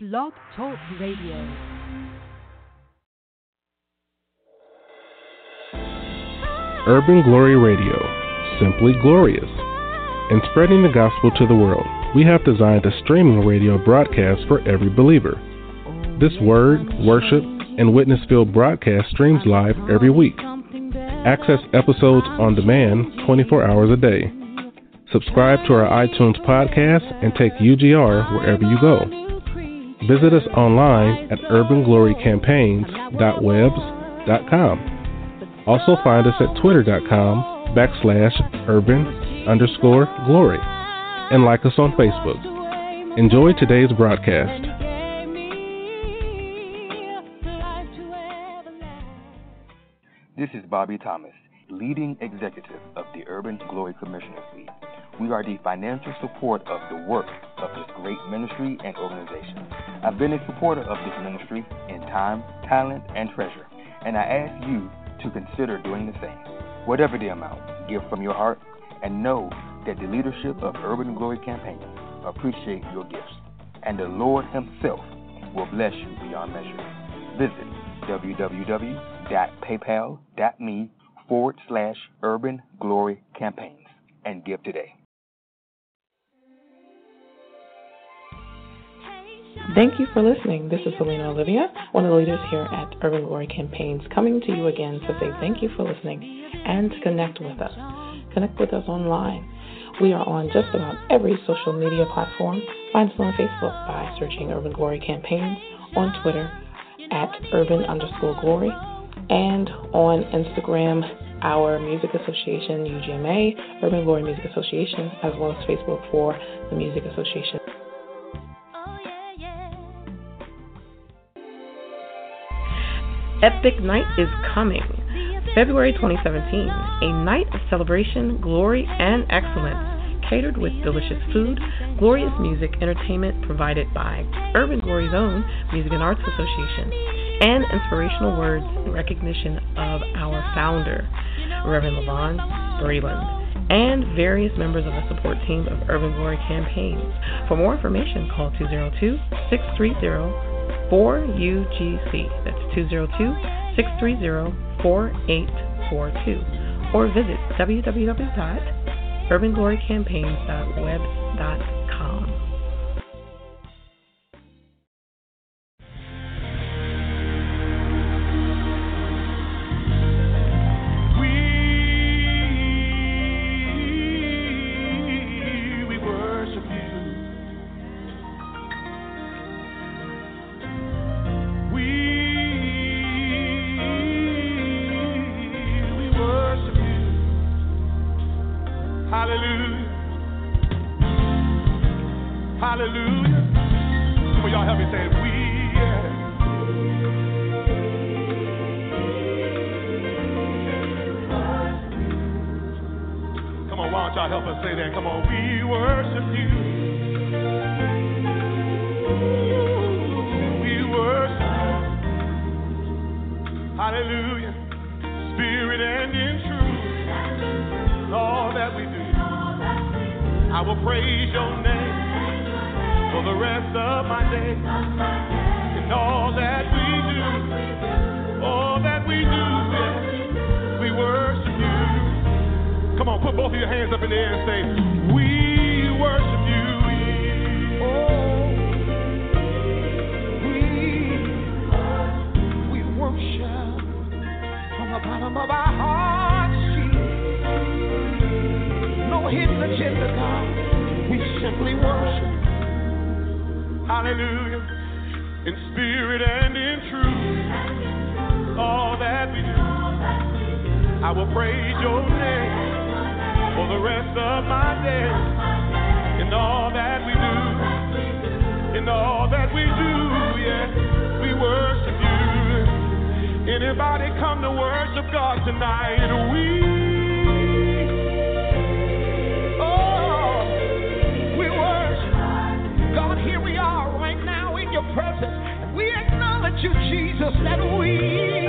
Blog Talk Radio. Urban Glory Radio, simply glorious. In spreading the gospel to the world, we have designed a streaming radio broadcast for every believer. This word, worship, and witness filled broadcast streams live every week. Access episodes on demand 24 hours a day. Subscribe to our iTunes podcast and take UGR wherever you go. Visit us online at urbanglorycampaigns.webs.com. Also find us at twitter.com backslash urban underscore glory and like us on Facebook. Enjoy today's broadcast. This is Bobby Thomas, leading executive of the Urban Glory Commissioners League. We are the financial support of the work of this great ministry and organization. I've been a supporter of this ministry in time, talent, and treasure, and I ask you to consider doing the same. Whatever the amount, give from your heart and know that the leadership of Urban Glory Campaign appreciate your gifts, and the Lord Himself will bless you beyond measure. Visit www.paypal.me forward slash Urban Glory Campaigns and give today. Thank you for listening. This is Selena Olivia, one of the leaders here at Urban Glory Campaigns, coming to you again to say thank you for listening and to connect with us. Connect with us online. We are on just about every social media platform. Find us on Facebook by searching Urban Glory Campaigns, on Twitter at Urban underscore Glory, and on Instagram, our music association, UGMA, Urban Glory Music Association, as well as Facebook for the Music Association. Epic Night is coming. February 2017, a night of celebration, glory, and excellence, catered with delicious food, glorious music, entertainment provided by Urban Glory's own Music and Arts Association, and inspirational words in recognition of our founder, Reverend Levon Breland, and various members of the support team of Urban Glory campaigns. For more information, call 202 630 4UGC. That's 202 630 4842. Or visit www.urbanglorycampaigns.webs.com. that? Come on, we worship you. We worship. Hallelujah. Spirit and in truth. All that we do. I will praise your name for the rest of my days. And all that we do. All that we do. Come on, put both of your hands up in the air and say, We worship you. Oh, we, worship from the bottom of our hearts. No hidden agenda, God. We simply worship. Hallelujah. In spirit and in truth. All that we do. I will praise your name for the rest of my days. In all that we do, in all that we do, yeah, we worship you. Anybody come to worship God tonight? We, oh, we worship God. Here we are right now in your presence, we acknowledge you, Jesus, that we.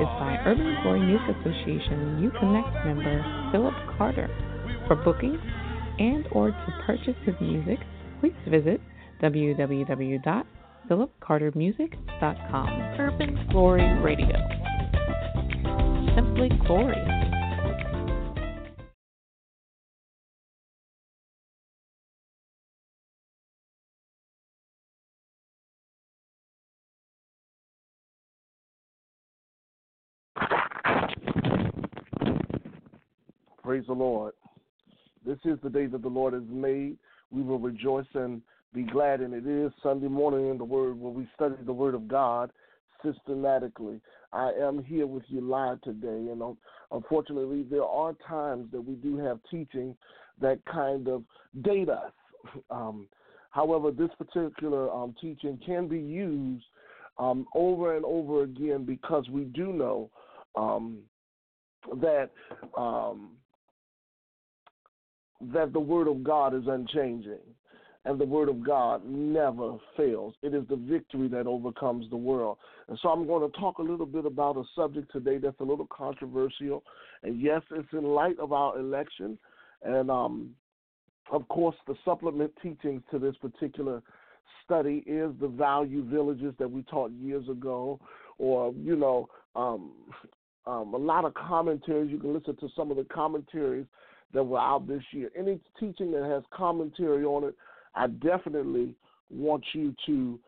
Is by Urban Glory Music Association U Connect member Philip Carter. For bookings and or to purchase his music, please visit www.philipcartermusic.com. Urban Glory Radio. Simply glorious. Praise the Lord. This is the day that the Lord has made. We will rejoice and be glad in it. Is Sunday morning in the Word where we study the Word of God systematically. I am here with you live today, and unfortunately, there are times that we do have teaching that kind of date us. Um, however, this particular um, teaching can be used um, over and over again because we do know um, that um, that the Word of God is unchanging and the Word of God never fails. It is the victory that overcomes the world. And so I'm going to talk a little bit about a subject today that's a little controversial. And yes, it's in light of our election. And um, of course, the supplement teachings to this particular study is the value villages that we taught years ago, or, you know, um, um, a lot of commentaries. You can listen to some of the commentaries that were out this year. Any teaching that has commentary on it, I definitely want you to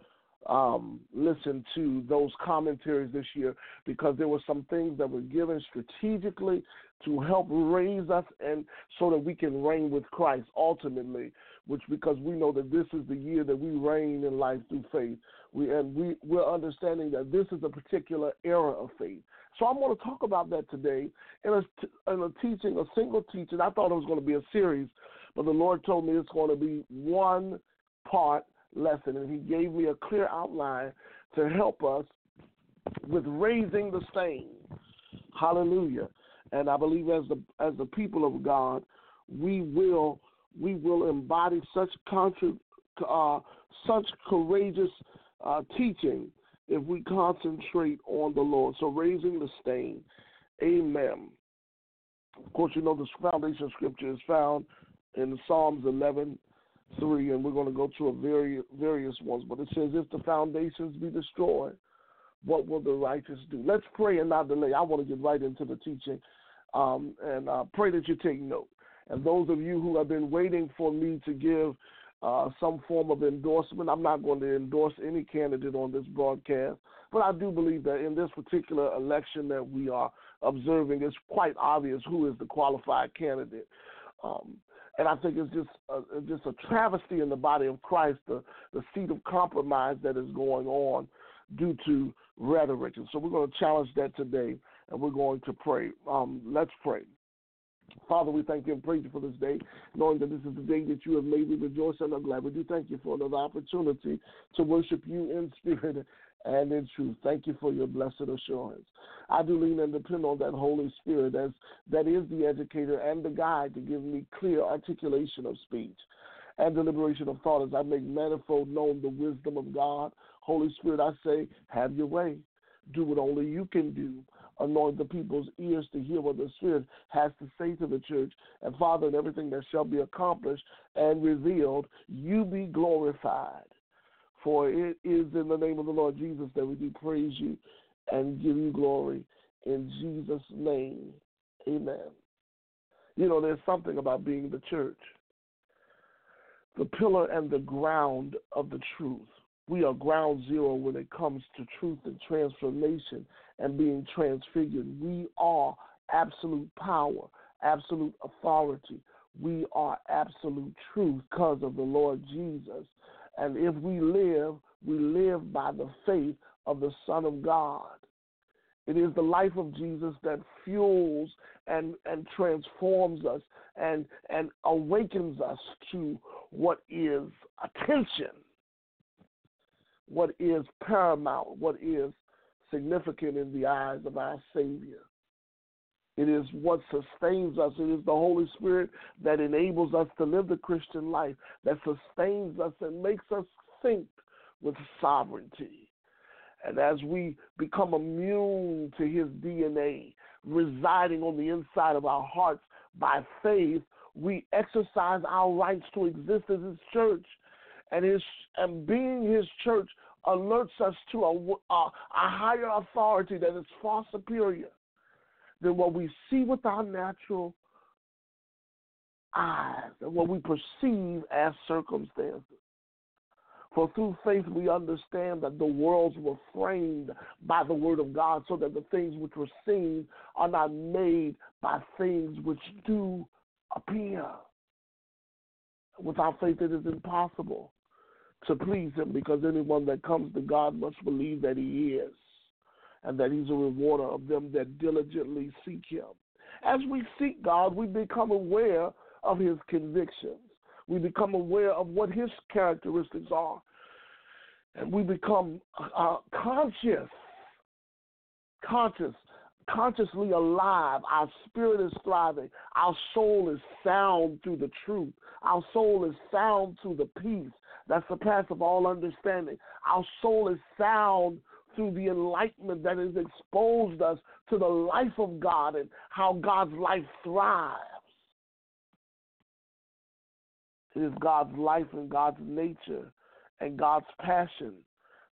um, listen to those commentaries this year because there were some things that were given strategically to help raise us and so that we can reign with Christ ultimately, which because we know that this is the year that we reign in life through faith. We and we, we're understanding that this is a particular era of faith. So I'm going to talk about that today in a, in a teaching, a single teaching. I thought it was going to be a series, but the Lord told me it's going to be one part lesson, and He gave me a clear outline to help us with raising the stain. Hallelujah. And I believe as the as the people of God, we will we will embody such contra, uh, such courageous uh, teaching if we concentrate on the Lord. So raising the stain. Amen. Of course, you know the foundation scripture is found in Psalms 11, 3, and we're going to go to a very various ones. But it says, if the foundations be destroyed, what will the righteous do? Let's pray and not delay. I want to get right into the teaching um, and uh, pray that you take note. And those of you who have been waiting for me to give uh, some form of endorsement, I'm not going to endorse any candidate on this broadcast, but I do believe that in this particular election that we are observing, it's quite obvious who is the qualified candidate. Um, and I think it's just a, just a travesty in the body of Christ, the, the seat of compromise that is going on due to rhetoric. And so we're going to challenge that today, and we're going to pray. Um, let's pray. Father, we thank you and praise you for this day, knowing that this is the day that you have made. We rejoice and are glad. We do thank you for another opportunity to worship you in spirit and in truth. Thank you for your blessed assurance. I do lean and depend on that Holy Spirit as that is the educator and the guide to give me clear articulation of speech and deliberation of thought as I make manifold known the wisdom of God. Holy Spirit, I say, have your way. Do what only you can do. Anoint the people's ears to hear what the Spirit has to say to the church. And Father, in everything that shall be accomplished and revealed, you be glorified. For it is in the name of the Lord Jesus that we do praise you and give you glory. In Jesus' name, amen. You know, there's something about being the church, the pillar and the ground of the truth. We are ground zero when it comes to truth and transformation and being transfigured. We are absolute power, absolute authority. We are absolute truth because of the Lord Jesus. And if we live, we live by the faith of the Son of God. It is the life of Jesus that fuels and, and transforms us and, and awakens us to what is attention, what is paramount, what is significant in the eyes of our Savior. It is what sustains us. It is the Holy Spirit that enables us to live the Christian life, that sustains us and makes us think with sovereignty. And as we become immune to his DNA residing on the inside of our hearts by faith, we exercise our rights to exist as his church. And his and being his church alerts us to a, a, a higher authority that is far superior than what we see with our natural eyes and what we perceive as circumstances. For through faith we understand that the worlds were framed by the word of God, so that the things which were seen are not made by things which do appear. Without faith it is impossible to please him because anyone that comes to God must believe that he is and that he's a rewarder of them that diligently seek him. As we seek God, we become aware of his convictions. We become aware of what his characteristics are. And we become uh, conscious, conscious, consciously alive. Our spirit is thriving. Our soul is sound through the truth. Our soul is sound through the peace that surpasses all understanding. Our soul is sound through the enlightenment that has exposed us to the life of God and how God's life thrives. It is God's life and God's nature and God's passion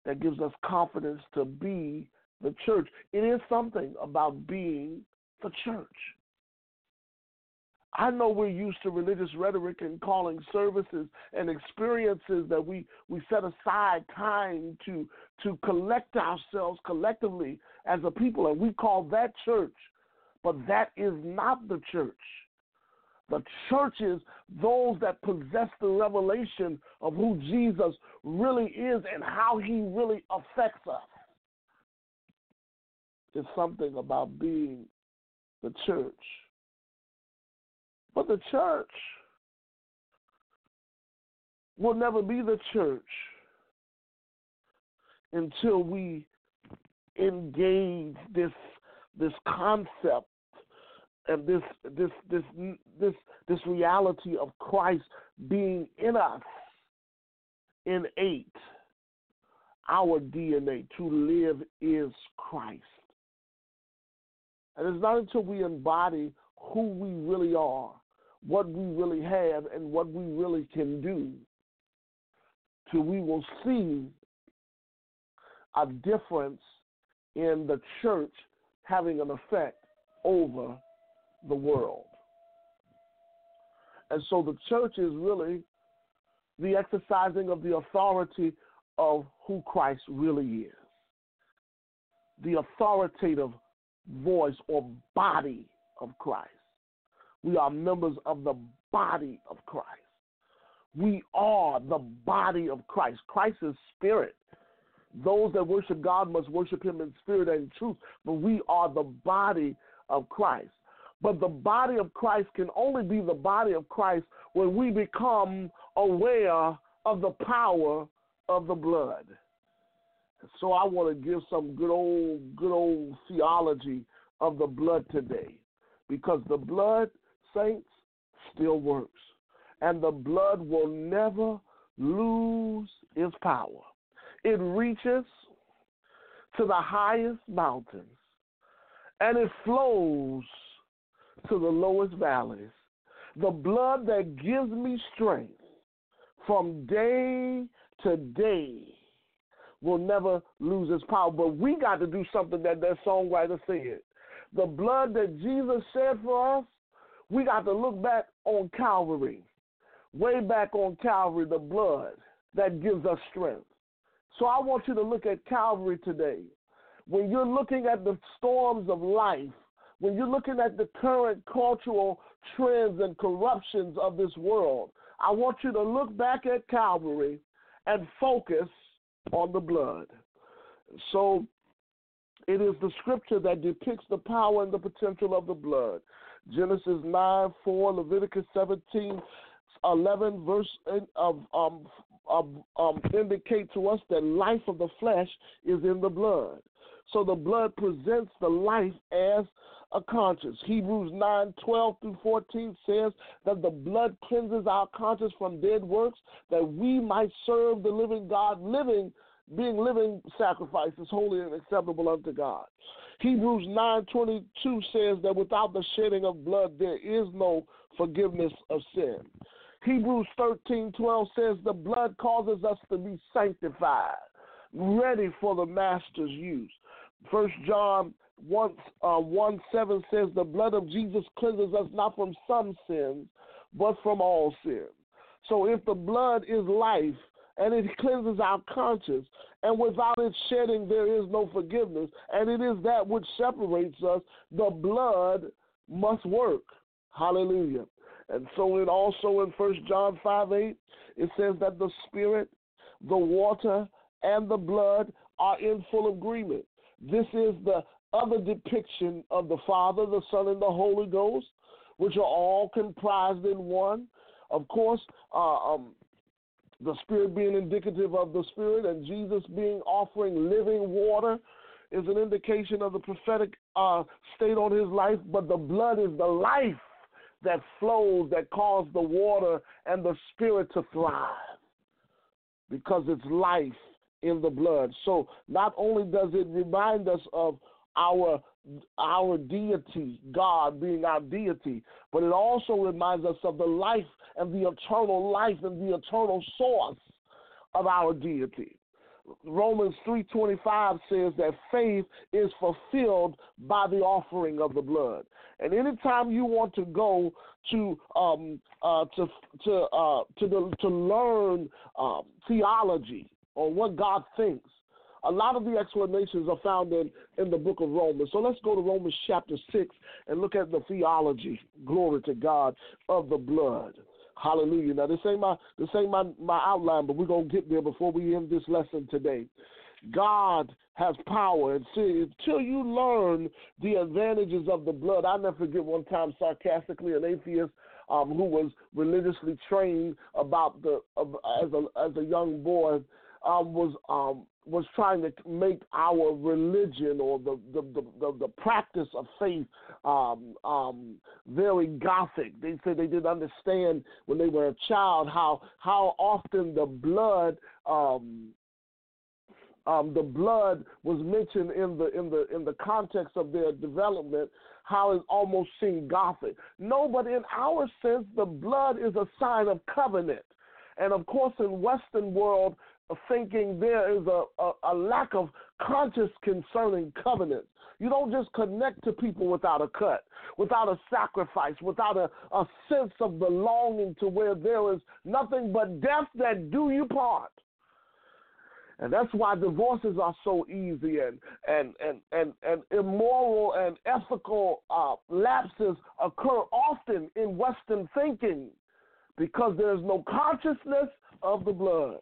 that gives us confidence to be the church. It is something about being the church. I know we're used to religious rhetoric and calling services and experiences that we, we set aside time to to collect ourselves collectively as a people, and we call that church. But that is not the church. The church is those that possess the revelation of who Jesus really is and how he really affects us. It's something about being the church. But the church will never be the church until we engage this this concept and this this this this this reality of Christ being in us innate our DNA to live is Christ. And it's not until we embody who we really are, what we really have, and what we really can do, till we will see a difference in the church having an effect over the world. And so the church is really the exercising of the authority of who Christ really is. The authoritative voice or body of Christ. We are members of the body of Christ. We are the body of Christ. Christ is spirit. Those that worship God must worship him in spirit and truth, but we are the body of Christ. But the body of Christ can only be the body of Christ when we become aware of the power of the blood. So I want to give some good old, good old theology of the blood today, because the blood, saints, still works, and the blood will never lose its power. It reaches to the highest mountains, and it flows to the lowest valleys. The blood that gives me strength from day to day will never lose its power. But we got to do something that that songwriter said. The blood that Jesus shed for us, we got to look back on Calvary. Way back on Calvary, the blood that gives us strength. So I want you to look at Calvary today. When you're looking at the storms of life, when you're looking at the current cultural trends and corruptions of this world, I want you to look back at Calvary and focus on the blood. So it is the scripture that depicts the power and the potential of the blood. Genesis 9 4, Leviticus 17 11, verse of um, um, um, indicate to us that life of the flesh is in the blood. So the blood presents the life as a conscience. Hebrews 9 12 through 14 says that the blood cleanses our conscience from dead works, that we might serve the living God, living being living sacrifices, holy and acceptable unto God. Hebrews 9:22 says that without the shedding of blood there is no forgiveness of sin. Hebrews 13:12 says the blood causes us to be sanctified, ready for the master's use. First John 1, uh, 1 7 says the blood of Jesus cleanses us not from some sins, but from all sins. So if the blood is life and it cleanses our conscience, and without its shedding there is no forgiveness, and it is that which separates us, the blood must work. Hallelujah. And so it also in First John 5 8, it says that the spirit, the water, and the blood are in full agreement. This is the other depiction of the Father, the Son, and the Holy Ghost, which are all comprised in one. Of course, uh, um, the Spirit being indicative of the Spirit, and Jesus being offering living water is an indication of the prophetic uh, state on his life. But the blood is the life that flows, that causes the water and the Spirit to thrive because it's life in the blood. So not only does it remind us of our our deity, God being our deity, but it also reminds us of the life and the eternal life and the eternal source of our deity. Romans 3:25 says that faith is fulfilled by the offering of the blood. And anytime you want to go to um, uh, to to uh, to the, to learn um, theology or what God thinks, a lot of the explanations are found in, in the book of Romans. So let's go to Romans chapter 6 and look at the theology, glory to God, of the blood. Hallelujah. Now this ain't my this ain't my, my outline, but we're gonna get there before we end this lesson today. God has power. And see, until you learn the advantages of the blood, I never forget one time sarcastically an atheist um, who was religiously trained about the uh, as a as a young boy um, was um, was trying to make our religion or the the, the, the, the practice of faith um, um, very gothic. They said they didn't understand when they were a child how how often the blood um, um, the blood was mentioned in the in the in the context of their development, how it almost seemed gothic. No, but in our sense, the blood is a sign of covenant. And of course, in Western world, thinking there is a, a, a lack of conscious concerning covenant. You don't just connect to people without a cut, without a sacrifice, without a, a sense of belonging to where there is nothing but death that do you part. And that's why divorces are so easy and and and and, and immoral and ethical uh, lapses occur often in Western thinking because there's no consciousness of the blood.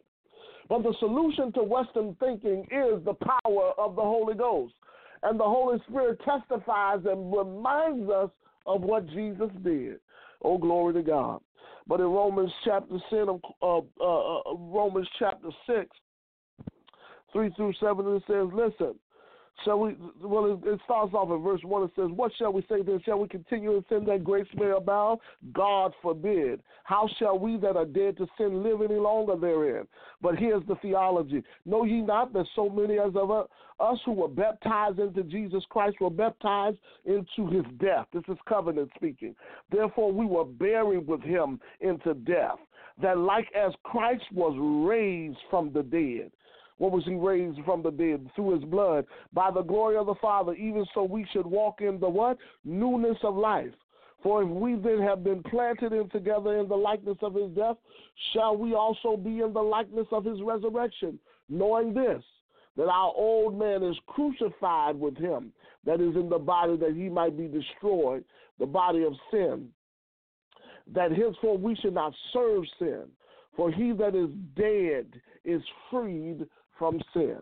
But the solution to Western thinking is the power of the Holy Ghost. And the Holy Spirit testifies and reminds us of what Jesus did. Oh, glory to God. But in Romans chapter 10, uh, uh, uh, Romans chapter 6, 3 through 7, it says, Listen, Shall we? Well, it, starts off in verse one. It says, "What shall we say then? Shall we continue in sin that grace may abound? God forbid. How shall we that are dead to sin live any longer therein?" But here's the theology: Know ye not that so many as of us who were baptized into Jesus Christ were baptized into His death? This is covenant speaking. Therefore, we were buried with Him into death, that like as Christ was raised from the dead what was he raised from the dead? Through his blood. By the glory of the Father, even so we should walk in the what? Newness of life. For if we then have been planted in together in the likeness of his death, shall we also be in the likeness of his resurrection, knowing this, that our old man is crucified with him, that is in the body that he might be destroyed, the body of sin, that henceforth we should not serve sin. For he that is dead is freed from sin.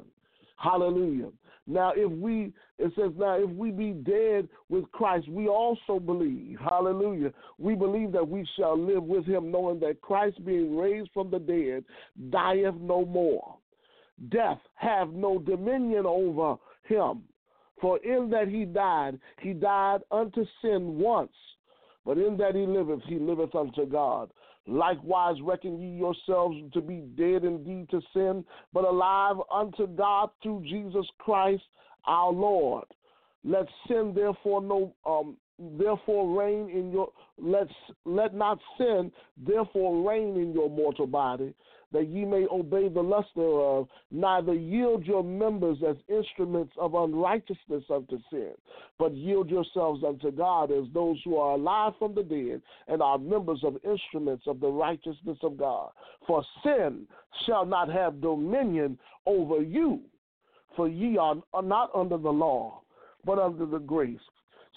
Hallelujah. Now, if we, it says, now if we be dead with Christ, we also believe. Hallelujah. We believe that we shall live with him, knowing that Christ, being raised from the dead, dieth no more. Death have no dominion over him. For in that he died, he died unto sin once, but in that he liveth, he liveth unto God. Likewise, reckon ye yourselves to be dead indeed to sin, but alive unto God through Jesus Christ our Lord. Let sin therefore no um, therefore reign in your let let not sin therefore reign in your mortal body that ye may obey the lust thereof, neither yield your members as instruments of unrighteousness unto sin, but yield yourselves unto God as those who are alive from the dead, and are members of instruments of the righteousness of God. For sin shall not have dominion over you, for ye are, not under the law, but under the grace.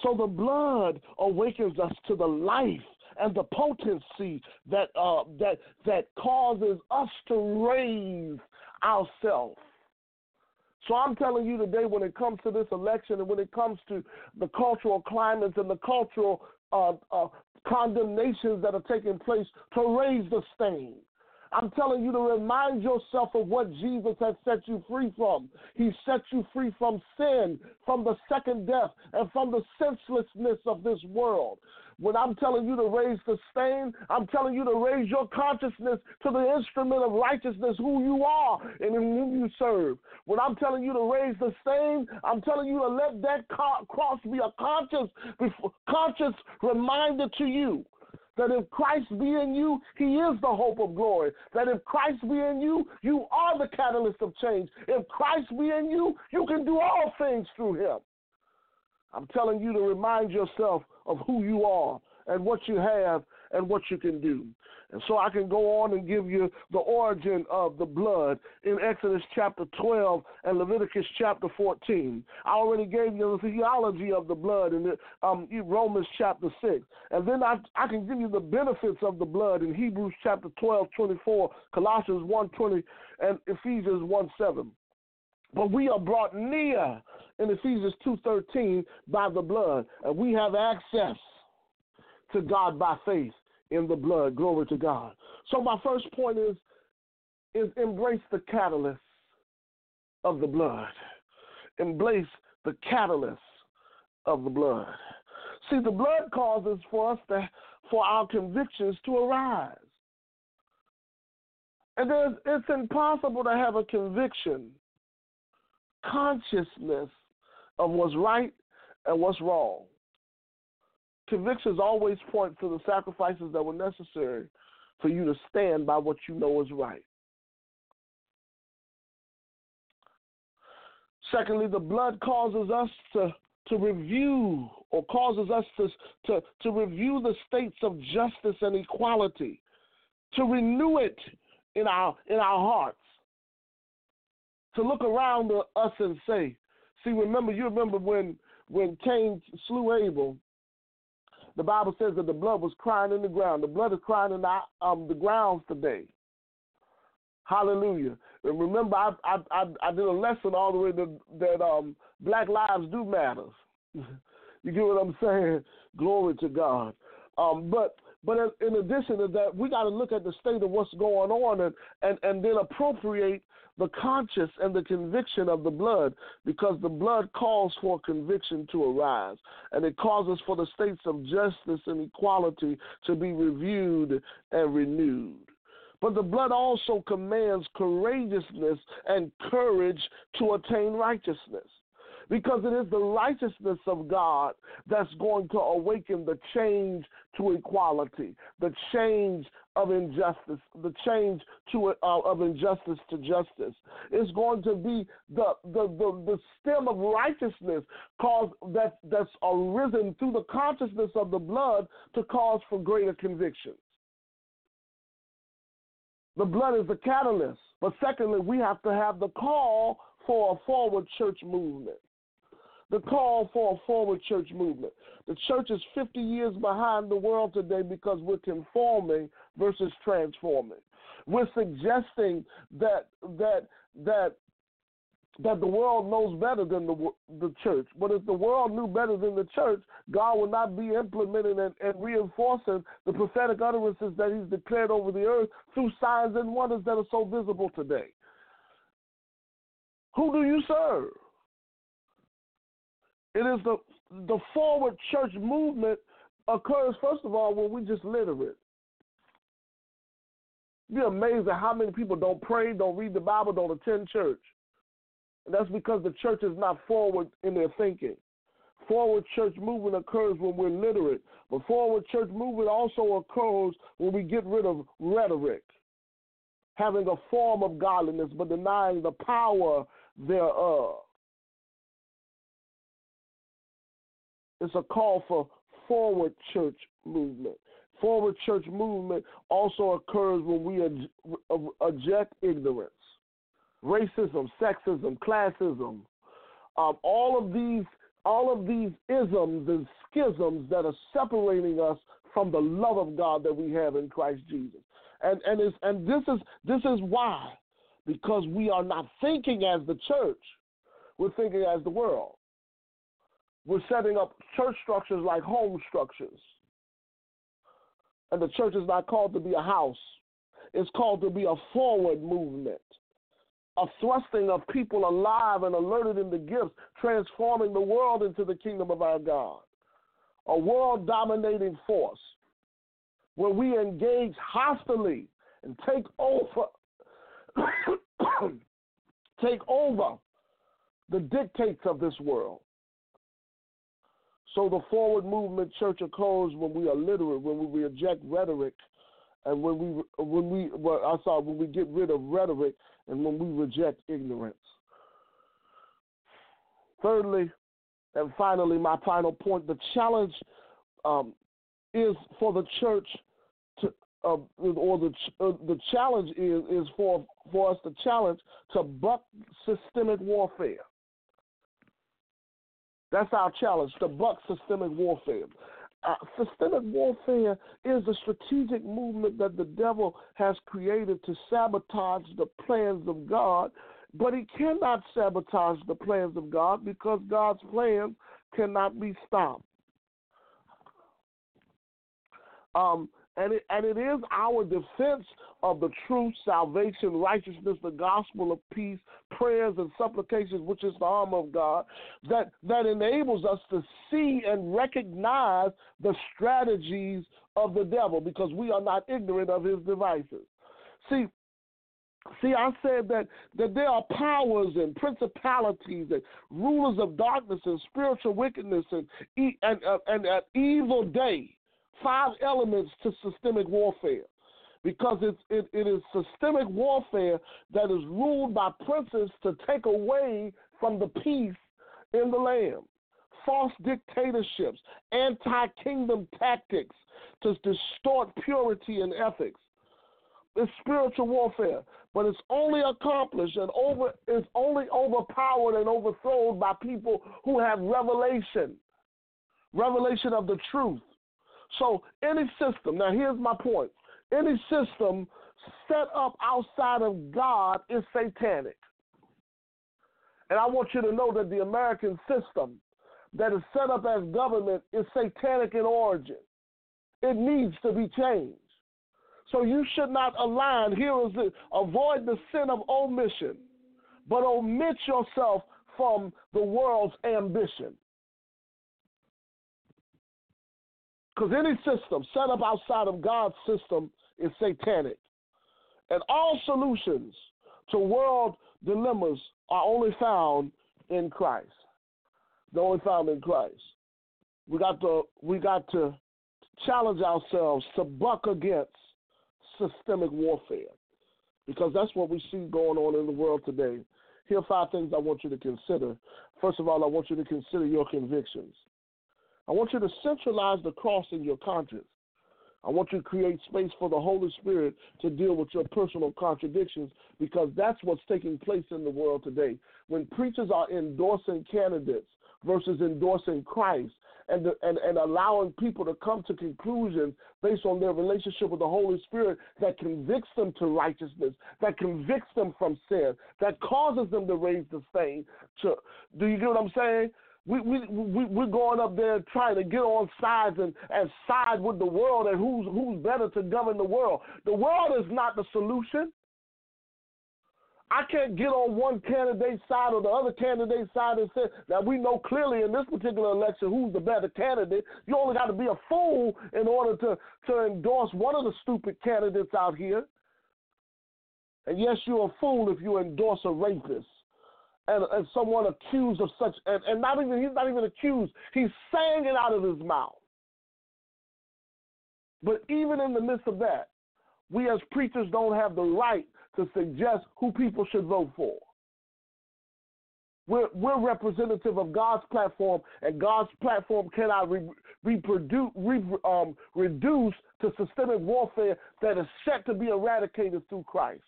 So the blood awakens us to the life and the potency that uh, that that causes us to raise ourselves. So I'm telling you today, when it comes to this election and when it comes to the cultural climates and the cultural uh, uh, condemnations that are taking place, to raise the stain. I'm telling you to remind yourself of what Jesus has set you free from. He set you free from sin, from the second death, and from the senselessness of this world. When I'm telling you to raise the stain, I'm telling you to raise your consciousness to the instrument of righteousness, who you are and in whom you serve. When I'm telling you to raise the stain, I'm telling you to let that cross be a conscious, conscious reminder to you that if Christ be in you, he is the hope of glory. That if Christ be in you, you are the catalyst of change. If Christ be in you, you can do all things through him. I'm telling you to remind yourself of who you are and what you have and what you can do. And so I can go on and give you the origin of the blood in Exodus chapter 12 and Leviticus chapter 14. I already gave you the theology of the blood in the, um, Romans chapter 6. And then I, I can give you the benefits of the blood in Hebrews chapter 12, 24, Colossians 1, 20, and Ephesians 1, 7. But we are brought near in Ephesians 2:13 by the blood, and we have access to God by faith in the blood. Glory to God. So my first point is is embrace the catalyst of the blood. Embrace the catalyst of the blood. See, the blood causes for us to for our convictions to arise. And it's impossible to have a conviction consciousness of what's right and what's wrong. Convictions always point to the sacrifices that were necessary for you to stand by what you know is right. Secondly, the blood causes us to, to review or causes us to, to, to review the states of justice and equality, to renew it in our, in our hearts to look around us and say, see, remember, you remember when when Cain slew Abel, the Bible says that the blood was crying in the ground. The blood is crying in the, um, the grounds today. Hallelujah. And remember, I, I, I, I did a lesson all the way to, that um, black lives do matter. you get what I'm saying? Glory to God. Um, but but in addition to that, we got to look at the state of what's going on and, and, and then appropriate the conscience and the conviction of the blood because the blood calls for conviction to arise and it causes for the states of justice and equality to be reviewed and renewed. But the blood also commands courageousness and courage to attain righteousness because it is the righteousness of God that's going to awaken the change to equality, the change of injustice, the change to uh, of injustice to justice. It's going to be the the the, the stem of righteousness cause that that's arisen through the consciousness of the blood to cause for greater convictions. The blood is the catalyst. But secondly, we have to have the call for a forward church movement the call for a forward church movement. The church is 50 years behind the world today because we're conforming versus transforming. We're suggesting that that that that the world knows better than the the church. But if the world knew better than the church, God would not be implementing and, and reinforcing the prophetic utterances that He's declared over the earth through signs and wonders that are so visible today. Who do you serve? It is the the forward church movement occurs first of all when we just literate. Be amazed at how many people don't pray, don't read the Bible, don't attend church. And that's because the church is not forward in their thinking. Forward church movement occurs when we're literate, but forward church movement also occurs when we get rid of rhetoric, having a form of godliness but denying the power thereof. It's a call for forward church movement. Forward church movement also occurs when we eject ignorance, racism, sexism, classism. Um, all of these, all of these isms and schisms that are separating us from the love of God that we have in Christ Jesus. And and and this is this is why, because we are not thinking as the church, we're thinking as the world. We're setting up church structures like home structures. And the church is not called to be a house, it's called to be a forward movement, a thrusting of people alive and alerted in the gifts, transforming the world into the kingdom of our God. A world dominating force where we engage hostily and take over take over the dictates of this world. So the forward movement church occurs when we are literate, when we reject rhetoric, and when we when we well, I saw when we get rid of rhetoric and when we reject ignorance. Thirdly, and finally, my final point: the challenge um, is for the church to, uh, or the uh, the challenge is is for for us to challenge to buck systemic warfare. That's our challenge to buck systemic warfare. Uh, systemic warfare is a strategic movement that the devil has created to sabotage the plans of God, but he cannot sabotage the plans of God because God's plans cannot be stopped. Um, and it, and it is our defense of the truth, salvation, righteousness, the gospel of peace, prayers and supplications, which is the armor of God, that, that enables us to see and recognize the strategies of the devil because we are not ignorant of his devices. See, See, I said that, that there are powers and principalities and rulers of darkness and spiritual wickedness and and, uh, and, and evil day five elements to systemic warfare because it's, it, it is systemic warfare that is ruled by princes to take away from the peace in the land. False dictatorships, anti kingdom tactics to distort purity and ethics. It's spiritual warfare, but it's only accomplished and over it's only overpowered and overthrown by people who have revelation, revelation of the truth. So any system, now here's my point. Any system set up outside of God is satanic. And I want you to know that the American system that is set up as government is satanic in origin. It needs to be changed. So you should not align. Here is it avoid the sin of omission, but omit yourself from the world's ambition. Because any system set up outside of God's system is satanic. And all solutions to world dilemmas are only found in Christ. They're only found in Christ. We got to we got to challenge ourselves to buck against systemic warfare. Because that's what we see going on in the world today. Here are five things I want you to consider. First of all, I want you to consider your convictions. I want you to centralize the cross in your conscience. I want you to create space for the Holy Spirit to deal with your personal contradictions because that's what's taking place in the world today. When preachers are endorsing candidates versus endorsing Christ and, and, and allowing people to come to conclusions based on their relationship with the Holy Spirit that convicts them to righteousness, that convicts them from sin, that causes them to raise the stain. To, do you get what I'm saying? We, we, we, we're going up there trying to get on sides and, and side with the world and who's, who's better to govern the world. The world is not the solution. I can't get on one candidate's side or the other candidate's side and say that we know clearly in this particular election who's the better candidate. You only got to be a fool in order to, to endorse one of the stupid candidates out here. And yes, you're a fool if you endorse a rapist and, and someone accused of such, and, and not even, he's not even accused, he's saying it out of his mouth. But even in the midst of that, we as preachers don't have the right to suggest who people should vote for. We're, we're representative of God's platform, and God's platform cannot re, reproduce, re, um, reduce to systemic warfare that is set to be eradicated through Christ.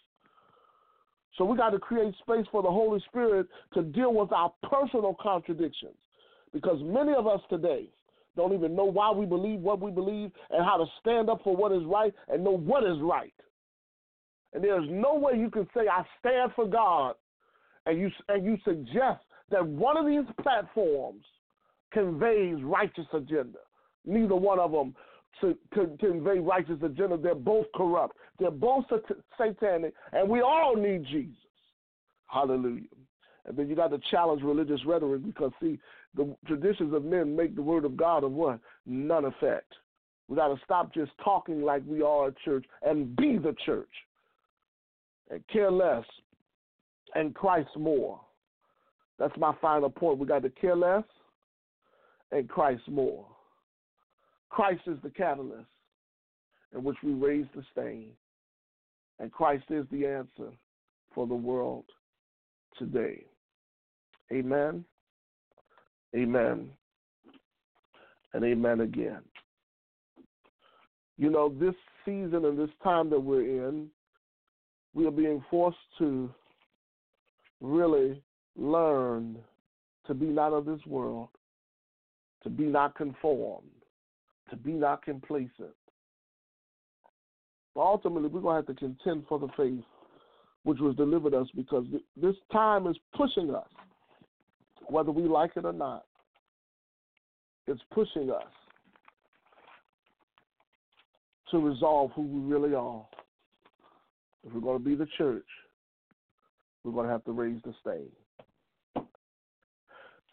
So we got to create space for the Holy Spirit to deal with our personal contradictions. Because many of us today don't even know why we believe what we believe and how to stand up for what is right and know what is right. And there's no way you can say, I stand for God, and you, and you suggest that one of these platforms conveys righteous agenda. Neither one of them to, to, convey righteous agenda. They're both corrupt. They're both satanic, and we all need Jesus. Hallelujah. And then you got to challenge religious rhetoric because, see, the traditions of men make the word of God of what? None effect. We got to stop just talking like we are a church and be the church and care less and Christ more. That's my final point. We got to care less and Christ more. Christ is the catalyst in which we raise the stain. And Christ is the answer for the world today. Amen. Amen. And amen again. You know, this season and this time that we're in, we are being forced to really learn to be not of this world, to be not conformed, to be not complacent. But ultimately, we're going to have to contend for the faith which was delivered us because this time is pushing us, whether we like it or not. It's pushing us to resolve who we really are. If we're going to be the church, we're going to have to raise the stain.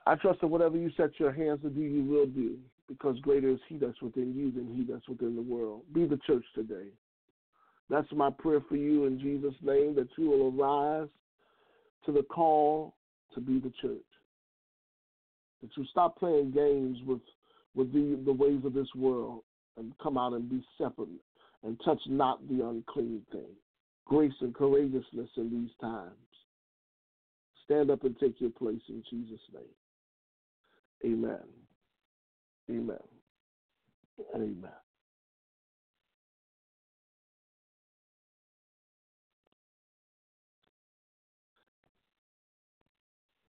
I trust that whatever you set your hands to do, you will do, because greater is He that's within you than He that's within the world. Be the church today. That's my prayer for you in Jesus' name that you will arise to the call to be the church. That you stop playing games with with the, the ways of this world and come out and be separate and touch not the unclean thing. Grace and courageousness in these times. Stand up and take your place in Jesus' name. Amen. Amen. Amen.